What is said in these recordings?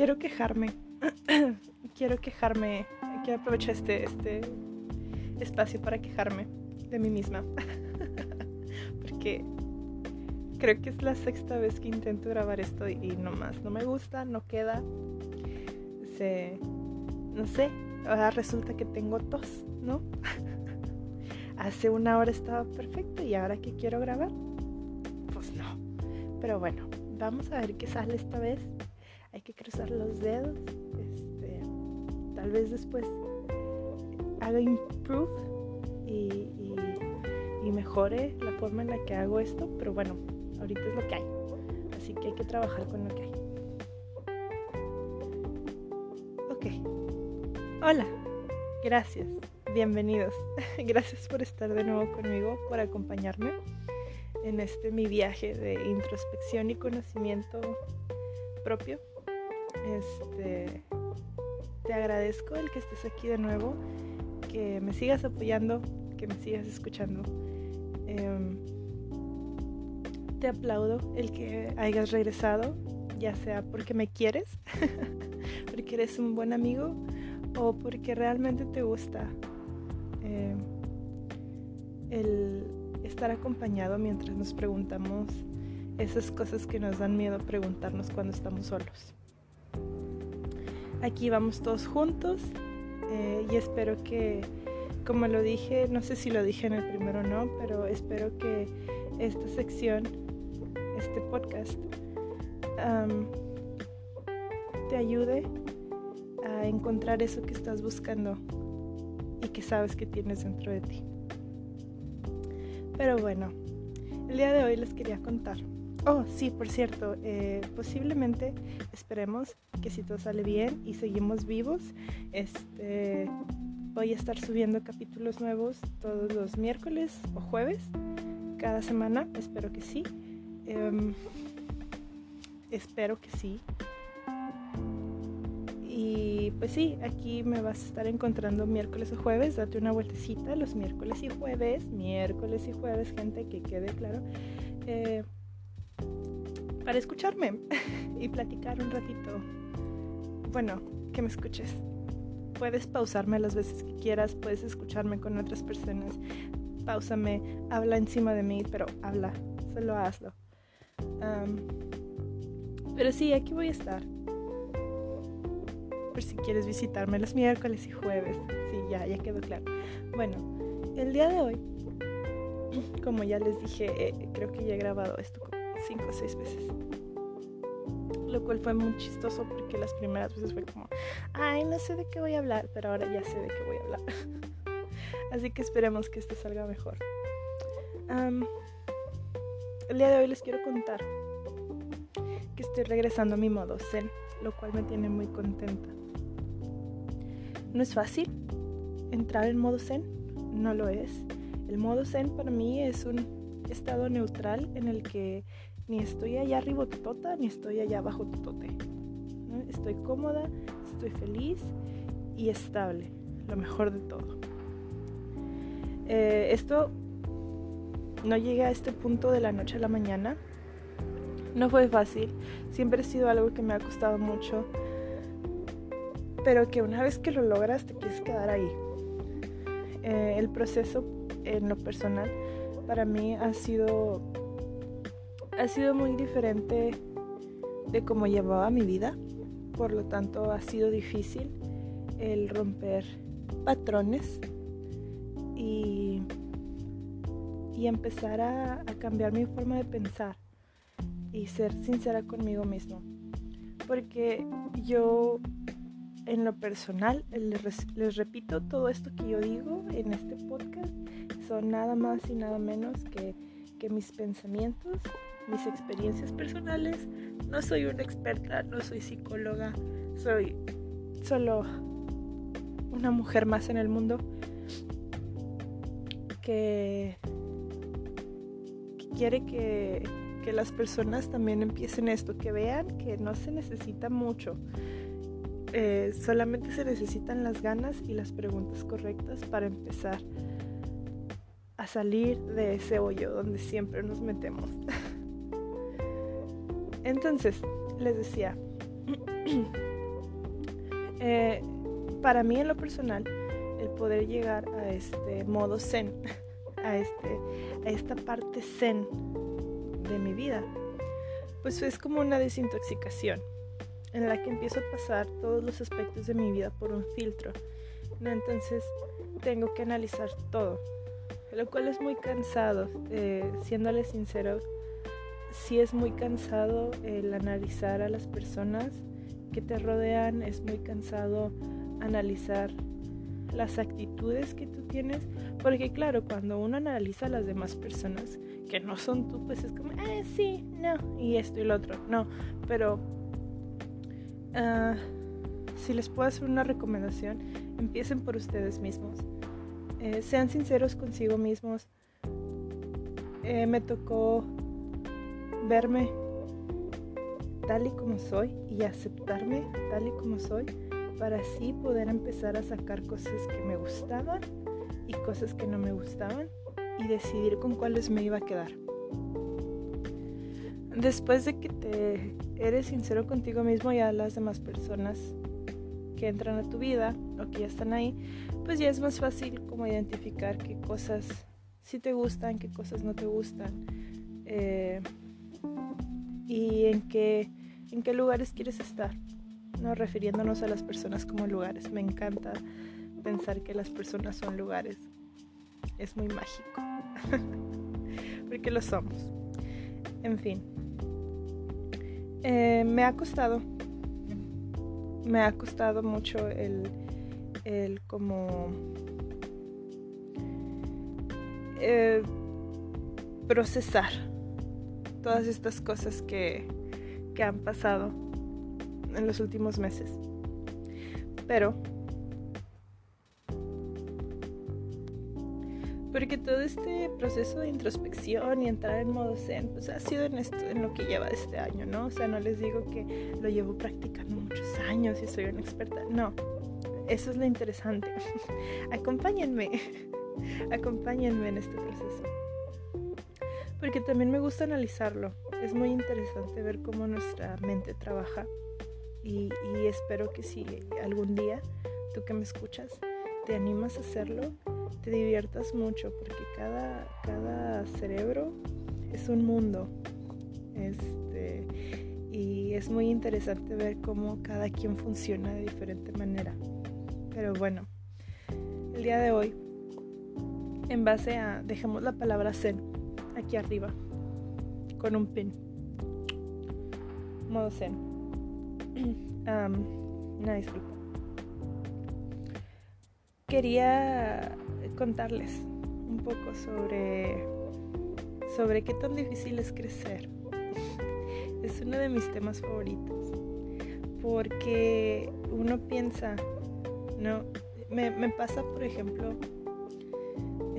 quiero quejarme. quiero quejarme. Quiero aprovechar este, este espacio para quejarme de mí misma. Porque creo que es la sexta vez que intento grabar esto y, no más. No me gusta, no queda. Se, no sé, ahora resulta que tengo tos, ¿no? Hace una hora estaba perfecto y ahora que quiero grabar, pues no. Pero bueno, vamos a ver qué sale esta vez. Cruzar los dedos. Este, tal vez después haga improve y, y mejore la forma en la que hago esto. Pero bueno, ahorita es lo que hay. Así que hay que trabajar con lo que hay. Ok. Hola. Gracias. Bienvenidos. Gracias por estar de nuevo conmigo, por acompañarme en este mi viaje de introspección y conocimiento propio. Este te agradezco el que estés aquí de nuevo, que me sigas apoyando, que me sigas escuchando. Em, te aplaudo el que hayas regresado, ya sea porque me quieres, porque eres un buen amigo o porque realmente te gusta eh, el estar acompañado mientras nos preguntamos esas cosas que nos dan miedo preguntarnos cuando estamos solos. Aquí vamos todos juntos eh, y espero que, como lo dije, no sé si lo dije en el primero o no, pero espero que esta sección, este podcast, te ayude a encontrar eso que estás buscando y que sabes que tienes dentro de ti. Pero bueno, el día de hoy les quería contar. Oh, sí, por cierto, eh, posiblemente esperemos que si todo sale bien y seguimos vivos, este, voy a estar subiendo capítulos nuevos todos los miércoles o jueves, cada semana, espero que sí. Em, espero que sí. Y pues sí, aquí me vas a estar encontrando miércoles o jueves. Date una vueltecita los miércoles y jueves. Miércoles y jueves, gente, que quede claro. Eh, para escucharme y platicar un ratito. Bueno, que me escuches. Puedes pausarme las veces que quieras, puedes escucharme con otras personas. Páusame, habla encima de mí, pero habla, solo hazlo. pero sí, aquí voy a estar por si quieres visitarme los miércoles y jueves. Sí, ya, ya quedó claro. Bueno, el día de hoy, como ya les dije, eh, creo que ya he grabado esto cinco o seis veces. Lo cual fue muy chistoso porque las primeras veces fue como, ay, no sé de qué voy a hablar, pero ahora ya sé de qué voy a hablar. Así que esperemos que esto salga mejor. el día de hoy les quiero contar que estoy regresando a mi modo zen, lo cual me tiene muy contenta. No es fácil entrar en modo zen, no lo es. El modo zen para mí es un estado neutral en el que ni estoy allá arriba totota ni estoy allá abajo totote. Estoy cómoda, estoy feliz y estable, lo mejor de todo. Eh, esto no llega a este punto de la noche a la mañana. No fue fácil, siempre ha sido algo que me ha costado mucho pero que una vez que lo logras te quieres quedar ahí. Eh, el proceso en lo personal para mí ha sido ha sido muy diferente de cómo llevaba mi vida, por lo tanto ha sido difícil el romper patrones y, y empezar a, cambiar mi forma de pensar y ser sincera conmigo mismo. Porque yo en lo personal, les, repito, todo esto que yo digo en este podcast son nada más y nada menos que, que mis pensamientos, mis experiencias personales. No soy una experta, no soy psicóloga, soy solo una mujer más en el mundo que, quiere que, que las personas también empiecen esto, que vean que no se necesita mucho eh, solamente se necesitan las ganas y las preguntas correctas para empezar a salir de ese hoyo donde siempre nos metemos. Entonces, les decía, Eh, para mí en lo personal, el poder llegar a este modo zen, a, este, a esta parte zen de mi vida, pues es como una desintoxicación en la que empiezo a pasar todos los aspectos de mi vida por un filtro. Entonces tengo que analizar todo, lo cual es muy cansado, eh, siéndole sincero, sí es muy cansado el analizar a las personas que te rodean, es muy cansado analizar las actitudes que tú tienes, porque claro, cuando uno analiza a las demás personas que no son tú, pues es como, eh, sí, no, y esto y lo otro, no, pero uh, si les puedo hacer una recomendación, empiecen por ustedes mismos, eh, sean sinceros consigo mismos, eh, me tocó verme tal y como soy y aceptarme tal y como soy para así poder empezar a sacar cosas que me gustaban y cosas que no me gustaban y decidir con cuáles me iba a quedar. Después de que te eres sincero contigo mismo y a las demás personas que entran a tu vida o que ya están ahí, pues ya es más fácil como identificar qué cosas sí te gustan, qué cosas no te gustan eh, y en qué en qué lugares quieres estar, no refiriéndonos a las personas como lugares. Me encanta pensar que las personas son lugares. Es muy mágico. Porque lo somos. En fin. Eh, me ha costado. Me ha costado mucho el, el como eh, procesar todas estas cosas que, que han pasado en los últimos meses. Pero porque todo este proceso de introspección y entrar en modo zen pues ha sido en esto en lo que lleva este año no o sea no les digo que lo llevo practicando muchos años y soy una experta. No eso es lo interesante. Acompáñenme. Acompáñenme en este proceso porque también me gusta analizarlo es muy interesante ver cómo nuestra mente trabaja y, espero que si algún día tú que me escuchas te animas a hacerlo, te diviertas mucho porque cada, cada cerebro es un mundo. Este, y es muy interesante ver cómo cada quien funciona de diferente manera. Pero bueno, el día de hoy, en base a, dejemos la palabra zen aquí arriba con un pin. Modo zen. um, una disculpa. Quería contarles un poco sobre sobre qué tan difícil es crecer. Es uno de mis temas favoritos porque uno piensa, no, me, me pasa por ejemplo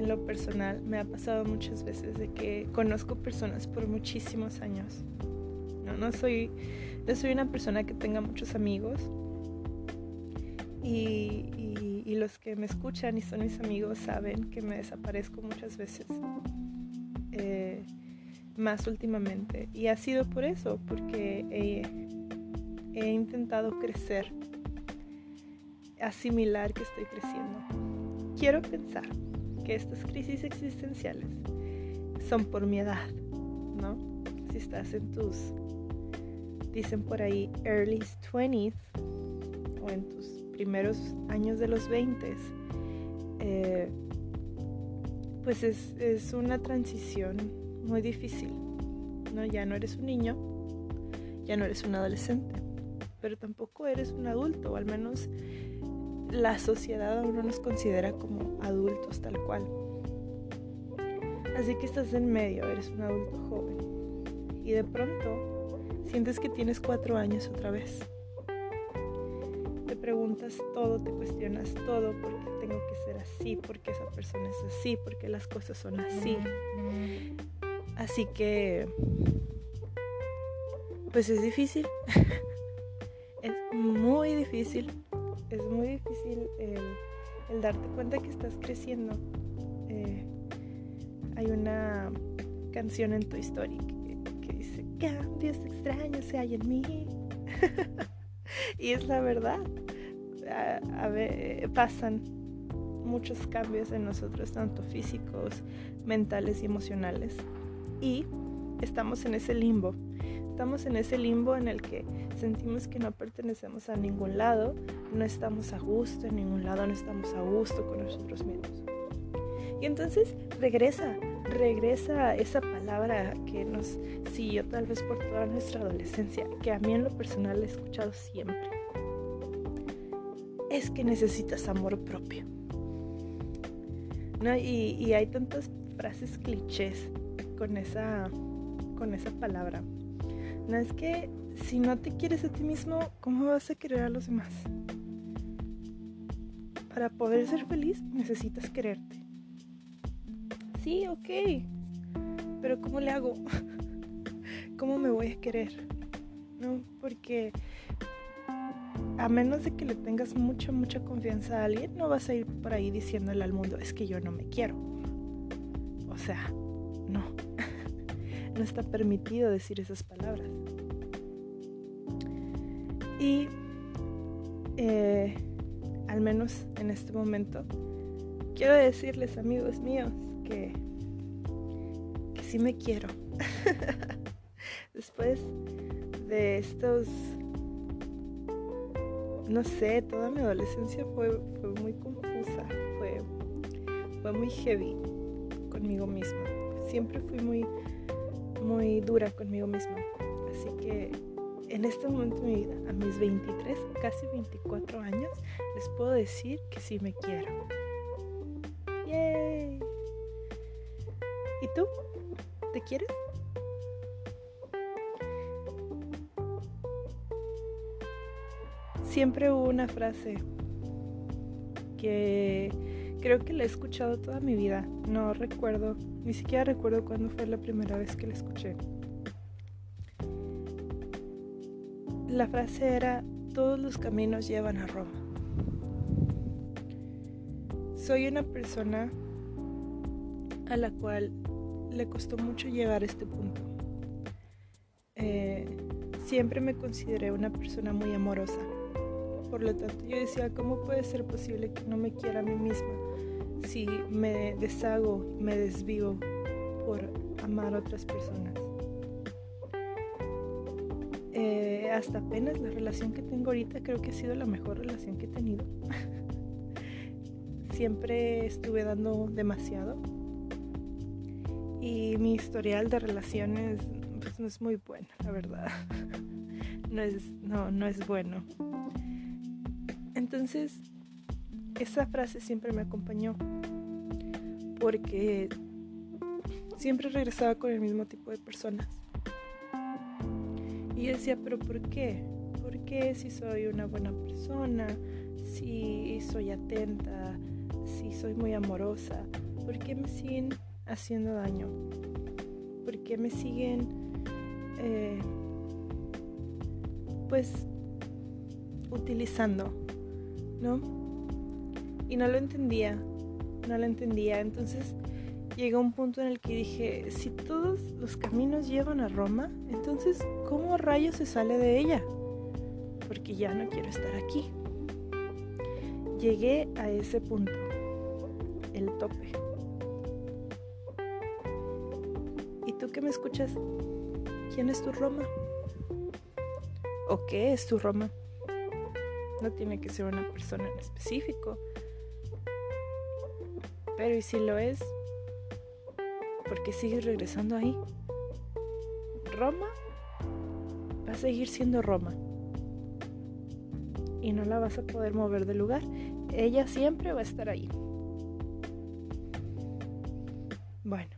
en lo personal me ha pasado muchas veces de que conozco personas por muchísimos años. No, no soy, no soy una persona que tenga muchos amigos. Y, los que me escuchan y son mis amigos saben que me desaparezco muchas veces. Eh, más últimamente. Y ha sido por eso, porque he, he intentado crecer, asimilar que estoy creciendo. Quiero pensar estas crisis existenciales son por mi edad, ¿no? Si estás en tus, dicen por ahí, early 20s o en tus primeros años de los 20 eh, pues es, es una transición muy difícil, ¿no? Ya no eres un niño, ya no eres un adolescente, pero tampoco eres un adulto, o al menos la sociedad aún no nos considera como adultos tal cual. Así que estás en medio, eres un adulto joven. Y de pronto sientes que tienes cuatro años otra vez. Te preguntas todo, te cuestionas todo, por qué tengo que ser así, por qué esa persona es así, por qué las cosas son así. Así que, pues es difícil. es muy difícil es muy difícil el, darte cuenta que estás creciendo. Eh, hay una canción en tu historia que, dice, cambios extraños se hay en mí. y es la verdad. Ver, pasan muchos cambios en nosotros, tanto físicos, mentales y emocionales. Y estamos en ese limbo. Estamos en ese limbo en el que sentimos que no pertenecemos a ningún lado, no estamos a gusto en ningún lado, no estamos a gusto con nosotros mismos. Y entonces regresa, regresa esa palabra que nos siguió tal vez por toda nuestra adolescencia, que a mí en lo personal he escuchado siempre. Es que necesitas amor propio. Y, y hay tantas frases clichés con esa, con esa palabra. No es que si no te quieres a ti mismo, ¿cómo vas a querer a los demás? Para poder ser feliz necesitas quererte. Sí, ok. Pero ¿cómo le hago? ¿Cómo me voy a querer? ¿No? Porque a menos de que le tengas mucha, mucha confianza a alguien, no vas a ir por ahí diciéndole al mundo, es que yo no me quiero. O sea, no. no está permitido decir esas palabras. Y eh, al menos en este momento, quiero decirles, amigos míos, que, que sí me quiero. Después de estos, no sé, toda mi adolescencia fue, fue muy confusa, fue, fue muy heavy conmigo misma. Siempre fui muy, muy dura conmigo misma. Así que en este momento de mi vida, a mis 23, casi 24 años, les puedo decir que sí me quiero. ¡Yay! ¿Y tú? ¿Te quieres? Siempre hubo una frase que creo que la he escuchado toda mi vida. No recuerdo, ni siquiera recuerdo cuándo fue la primera vez que la escuché. La frase era, todos los caminos llevan a Roma. Soy una persona a la cual le costó mucho llegar a este punto. Eh, siempre me consideré una persona muy amorosa. Por lo tanto, yo decía, ¿cómo puede ser posible que no me quiera a mí misma si me deshago, me desvivo por amar a otras personas? Hasta apenas la relación que tengo ahorita creo que ha sido la mejor relación que he tenido. Siempre estuve dando demasiado. Y mi historial de relaciones pues, no es muy bueno, la verdad. No es, no, no es bueno. Entonces, esa frase siempre me acompañó. Porque siempre regresaba con el mismo tipo de personas y decía, pero ¿por qué? ¿Por qué si soy una buena persona? Si soy atenta, si soy muy amorosa, ¿por qué me siguen haciendo daño? ¿Por qué me siguen, eh, pues, utilizando? ¿No? Y no lo entendía, no lo entendía. Entonces llegó un punto en el que dije, si todos los caminos llevan a Roma, entonces ¿cómo rayos se sale de ella? Porque ya no quiero estar aquí. Llegué a ese punto, el tope. ¿Y tú que me escuchas? ¿Quién es tu Roma? ¿O qué es tu Roma? No tiene que ser una persona en específico. Pero ¿y si lo es? ¿Por qué sigues regresando ahí? Roma va a seguir siendo Roma. Y no la vas a poder mover del lugar. Ella siempre va a estar ahí. Bueno.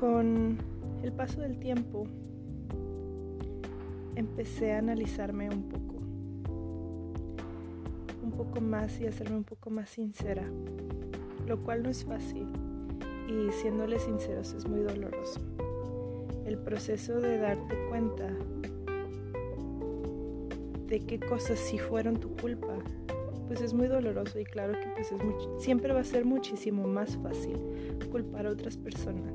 Con el paso del tiempo empecé a analizarme un poco. Poco más y hacerme un poco más sincera. Lo cual no es fácil y siéndole sinceros es muy doloroso. El proceso de darte cuenta de qué cosas sí fueron tu culpa, pues es muy doloroso y claro que pues es siempre va a ser muchísimo más fácil culpar a otras personas.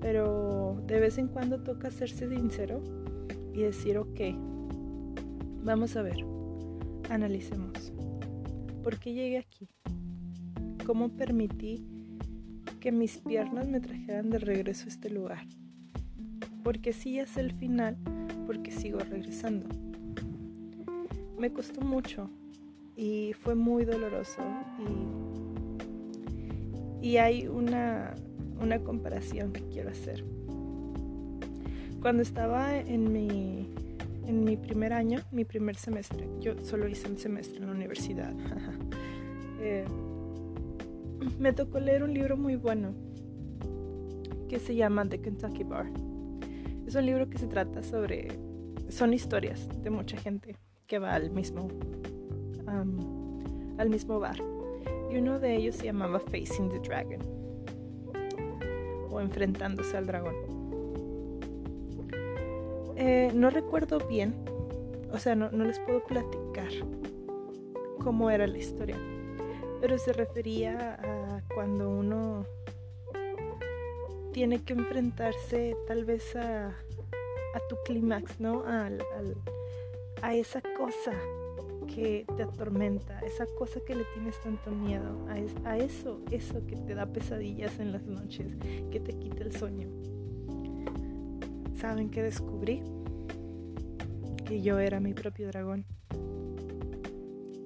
Pero de vez en cuando toca hacerse sincero y decir, ok, vamos a ver, analicemos. ¿Por qué llegué aquí? ¿Cómo permití que mis piernas me trajeran de regreso a este lugar? Porque si es el final, porque sigo regresando. Me costó mucho y fue muy doloroso y, y hay una, una comparación que quiero hacer. Cuando estaba en mi, en mi primer año, mi primer semestre, yo solo hice un semestre en la universidad, eh, me tocó leer un libro muy bueno que se llama The Kentucky Bar. Es un libro que se trata sobre, son historias de mucha gente que va al mismo, al mismo bar. Y uno de ellos se llamaba Facing the Dragon o enfrentándose al dragón. Eh, no recuerdo bien, o sea, no, les puedo platicar cómo era la historia, pero se refería a cuando uno tiene que enfrentarse tal vez a, a tu clímax, ¿no? a esa cosa que te atormenta, esa cosa que le tienes tanto miedo, a, eso, eso que te da pesadillas en las noches, que te quita el sueño. ¿Saben qué descubrí? Que yo era mi propio dragón.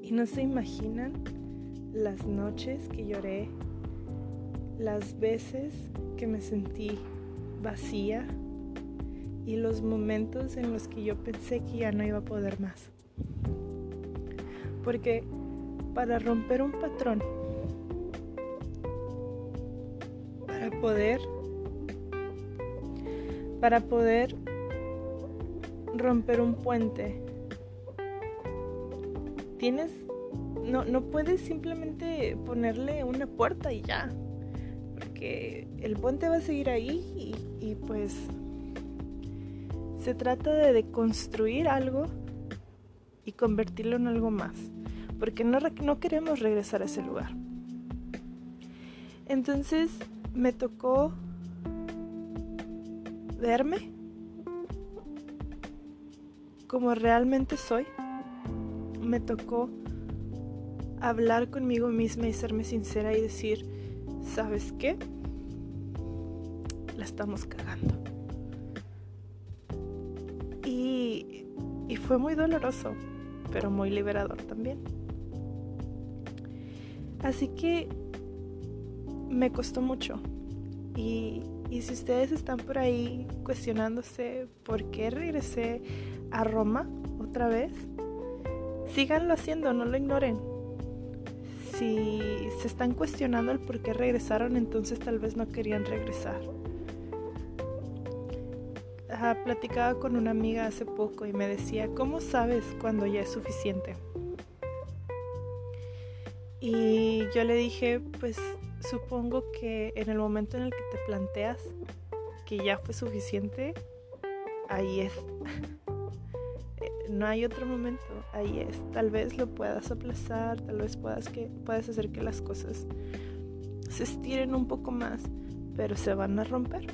Y no se imaginan las noches que lloré, las veces que me sentí vacía y los momentos en los que yo pensé que ya no iba a poder más. Porque para romper un patrón, para poder, para poder romper un puente, tienes, no, no puedes simplemente ponerle una puerta y ya, porque el puente va a seguir ahí y, y pues se trata de deconstruir algo y convertirlo en algo más porque no, no queremos regresar a ese lugar. Entonces me tocó verme como realmente soy. Me tocó hablar conmigo misma y serme sincera y decir, ¿sabes qué? La estamos cagando. Y, y fue muy doloroso, pero muy liberador también. Así que me costó mucho. Y, si ustedes están por ahí cuestionándose por qué regresé a Roma otra vez, síganlo haciendo, no lo ignoren. Si se están cuestionando el por qué regresaron, entonces tal vez no querían regresar. platicaba con una amiga hace poco y me decía, ¿cómo sabes cuando ya es suficiente? Y yo le dije, pues supongo que en el momento en el que te planteas que ya fue suficiente, ahí es. no hay otro momento, ahí es. Tal vez lo puedas aplazar, tal vez puedas, que, puedas hacer que las cosas se estiren un poco más, pero se van a romper.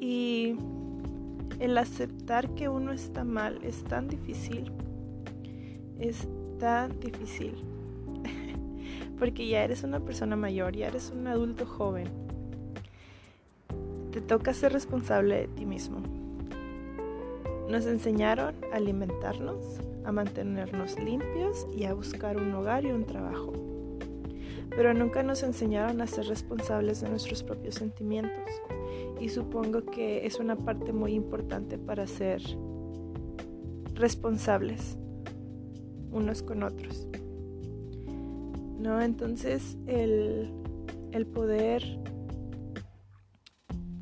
Y el aceptar que uno está mal es tan difícil es tan difícil. Porque ya eres una persona mayor, ya eres un adulto joven. Te toca ser responsable de ti mismo. Nos enseñaron a alimentarnos, a mantenernos limpios y a buscar un hogar y un trabajo. Pero nunca nos enseñaron a ser responsables de nuestros propios sentimientos. Y supongo que es una parte muy importante para ser responsables unos con otros. ¿No? Entonces el, el poder,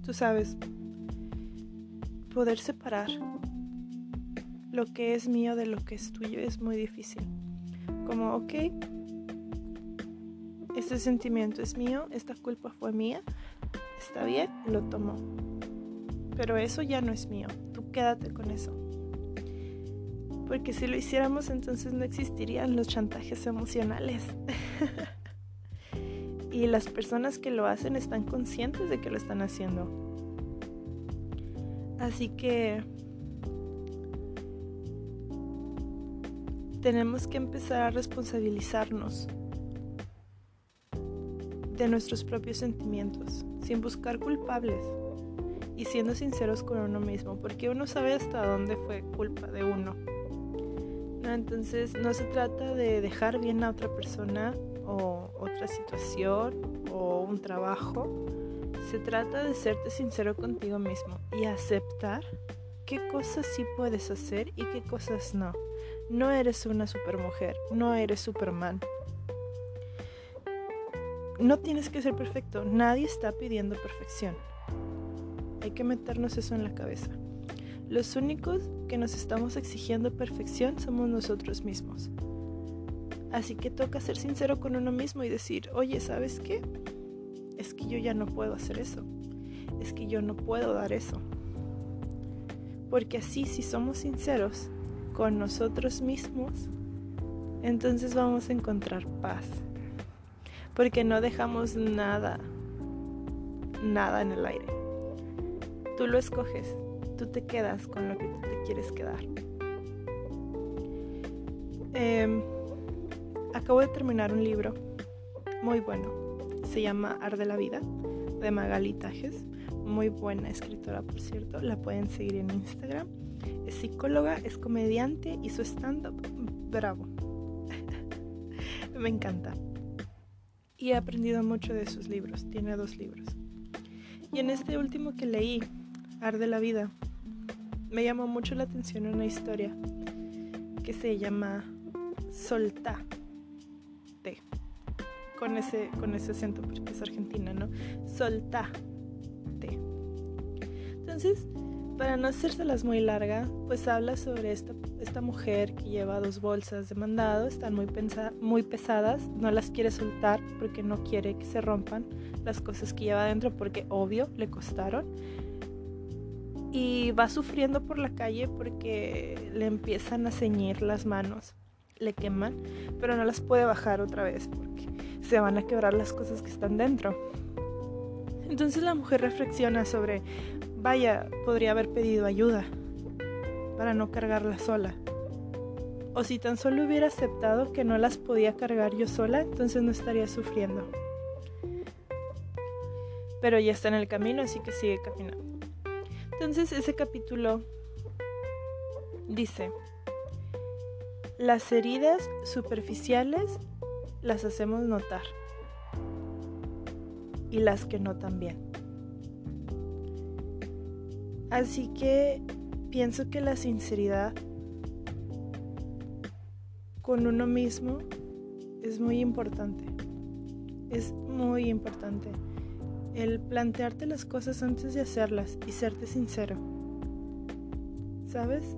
tú sabes, poder separar lo que es mío de lo que es tuyo es muy difícil. Como, ok, este sentimiento es mío, esta culpa fue mía, está bien, lo tomo. Pero eso ya no es mío, tú quédate con eso porque si lo hiciéramos entonces no existirían los chantajes emocionales. Y las personas que lo hacen están conscientes de que lo están haciendo. Así que tenemos que empezar a responsabilizarnos de nuestros propios sentimientos, sin buscar culpables y siendo sinceros con uno mismo, porque uno sabe hasta dónde fue culpa de uno. Entonces no se trata de dejar bien a otra persona o otra situación o un trabajo. Se trata de serte sincero contigo mismo y aceptar qué cosas sí puedes hacer y qué cosas no. No eres una supermujer, no eres Superman. No tienes que ser perfecto, nadie está pidiendo perfección. Hay que meternos eso en la cabeza. Los únicos que nos estamos exigiendo perfección somos nosotros mismos. Así que toca ser sincero con uno mismo y decir, oye, ¿sabes qué? Es que yo ya no puedo hacer eso. Es que yo no puedo dar eso. Porque así, si somos sinceros con nosotros mismos, entonces vamos a encontrar paz. Porque no dejamos nada, nada en el aire. Tú lo escoges, tú te quedas con lo que tú te quieres quedar. Em, acabo de terminar un libro muy bueno. Se llama Arde la Vida de Magali Tajes. Muy buena escritora, por cierto. La pueden seguir en Instagram. Es psicóloga, es comediante y su stand-up, bravo. Me encanta. Y he aprendido mucho de sus libros. Tiene dos libros. Y en este último que leí, de la vida. Me llamó mucho la atención una historia que se llama Solta. Con ese, con ese acento porque es argentina, ¿no? Solta. Entonces, para no hacérselas muy larga, pues habla sobre esta, esta mujer que lleva dos bolsas de mandado, están muy, muy pesadas, no las quiere soltar porque no quiere que se rompan las cosas que lleva adentro porque obvio le costaron y va sufriendo por la calle porque le empiezan a ceñir las manos, le queman, pero no las puede bajar otra vez porque se van a quebrar las cosas que están dentro. Entonces la mujer reflexiona sobre, vaya, podría haber pedido ayuda para no cargarla sola. O si tan solo hubiera aceptado que no las podía cargar yo sola, entonces no estaría sufriendo. Pero ya está en el camino, así que sigue caminando. Entonces ese capítulo dice, las heridas superficiales las hacemos notar y las que no también. Así que pienso que la sinceridad con uno mismo es muy importante. Es muy importante el plantearte las cosas antes de hacerlas y serte sincero. ¿Sabes?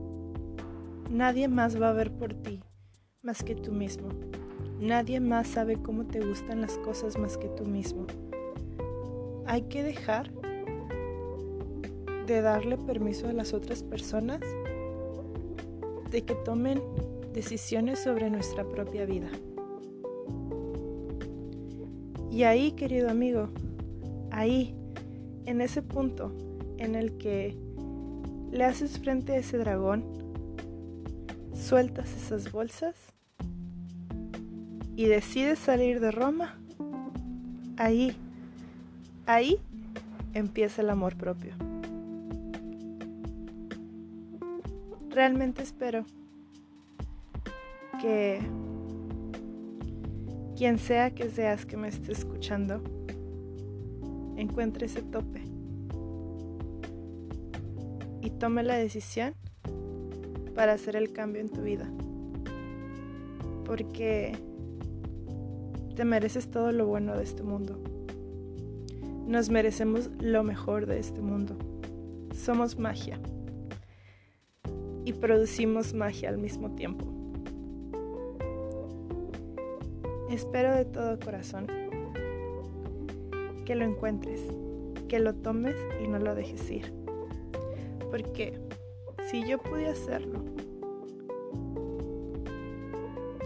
Nadie más va a ver por ti más que tú mismo. Nadie más sabe cómo te gustan las cosas más que tú mismo. Hay que dejar de darle permiso a las otras personas de que tomen decisiones sobre nuestra propia vida. Y ahí, querido amigo, ahí, en ese punto en el que le haces frente a ese dragón, sueltas esas bolsas y decides salir de Roma, ahí, ahí empieza el amor propio. Realmente espero que quien sea que seas que me esté escuchando, encuentre ese tope y tome la decisión para hacer el cambio en tu vida. Porque te mereces todo lo bueno de este mundo. Nos merecemos lo mejor de este mundo. Somos magia. Y producimos magia al mismo tiempo. Espero de todo corazón que lo encuentres, que lo tomes y no lo dejes ir. Porque si yo pude hacerlo,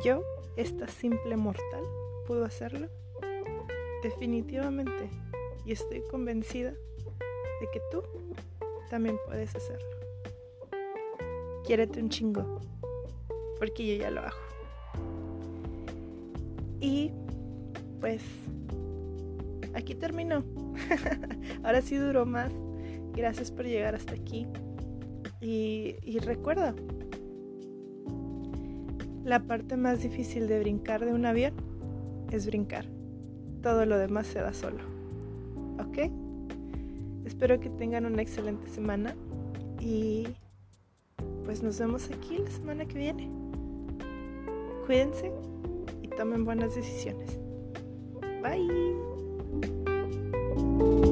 yo, esta simple mortal, pudo hacerlo, definitivamente. Y estoy convencida de que tú también puedes hacerlo. Quiérete un chingo, porque yo ya lo hago. Y pues aquí terminó. Ahora sí duró más. Gracias por llegar hasta aquí. Y, recuerda, la parte más difícil de brincar de un avión es brincar. Todo lo demás se da solo. ¿Ok? Espero que tengan una excelente semana y pues nos vemos aquí la semana que viene. Cuídense y tomen buenas decisiones. Bye.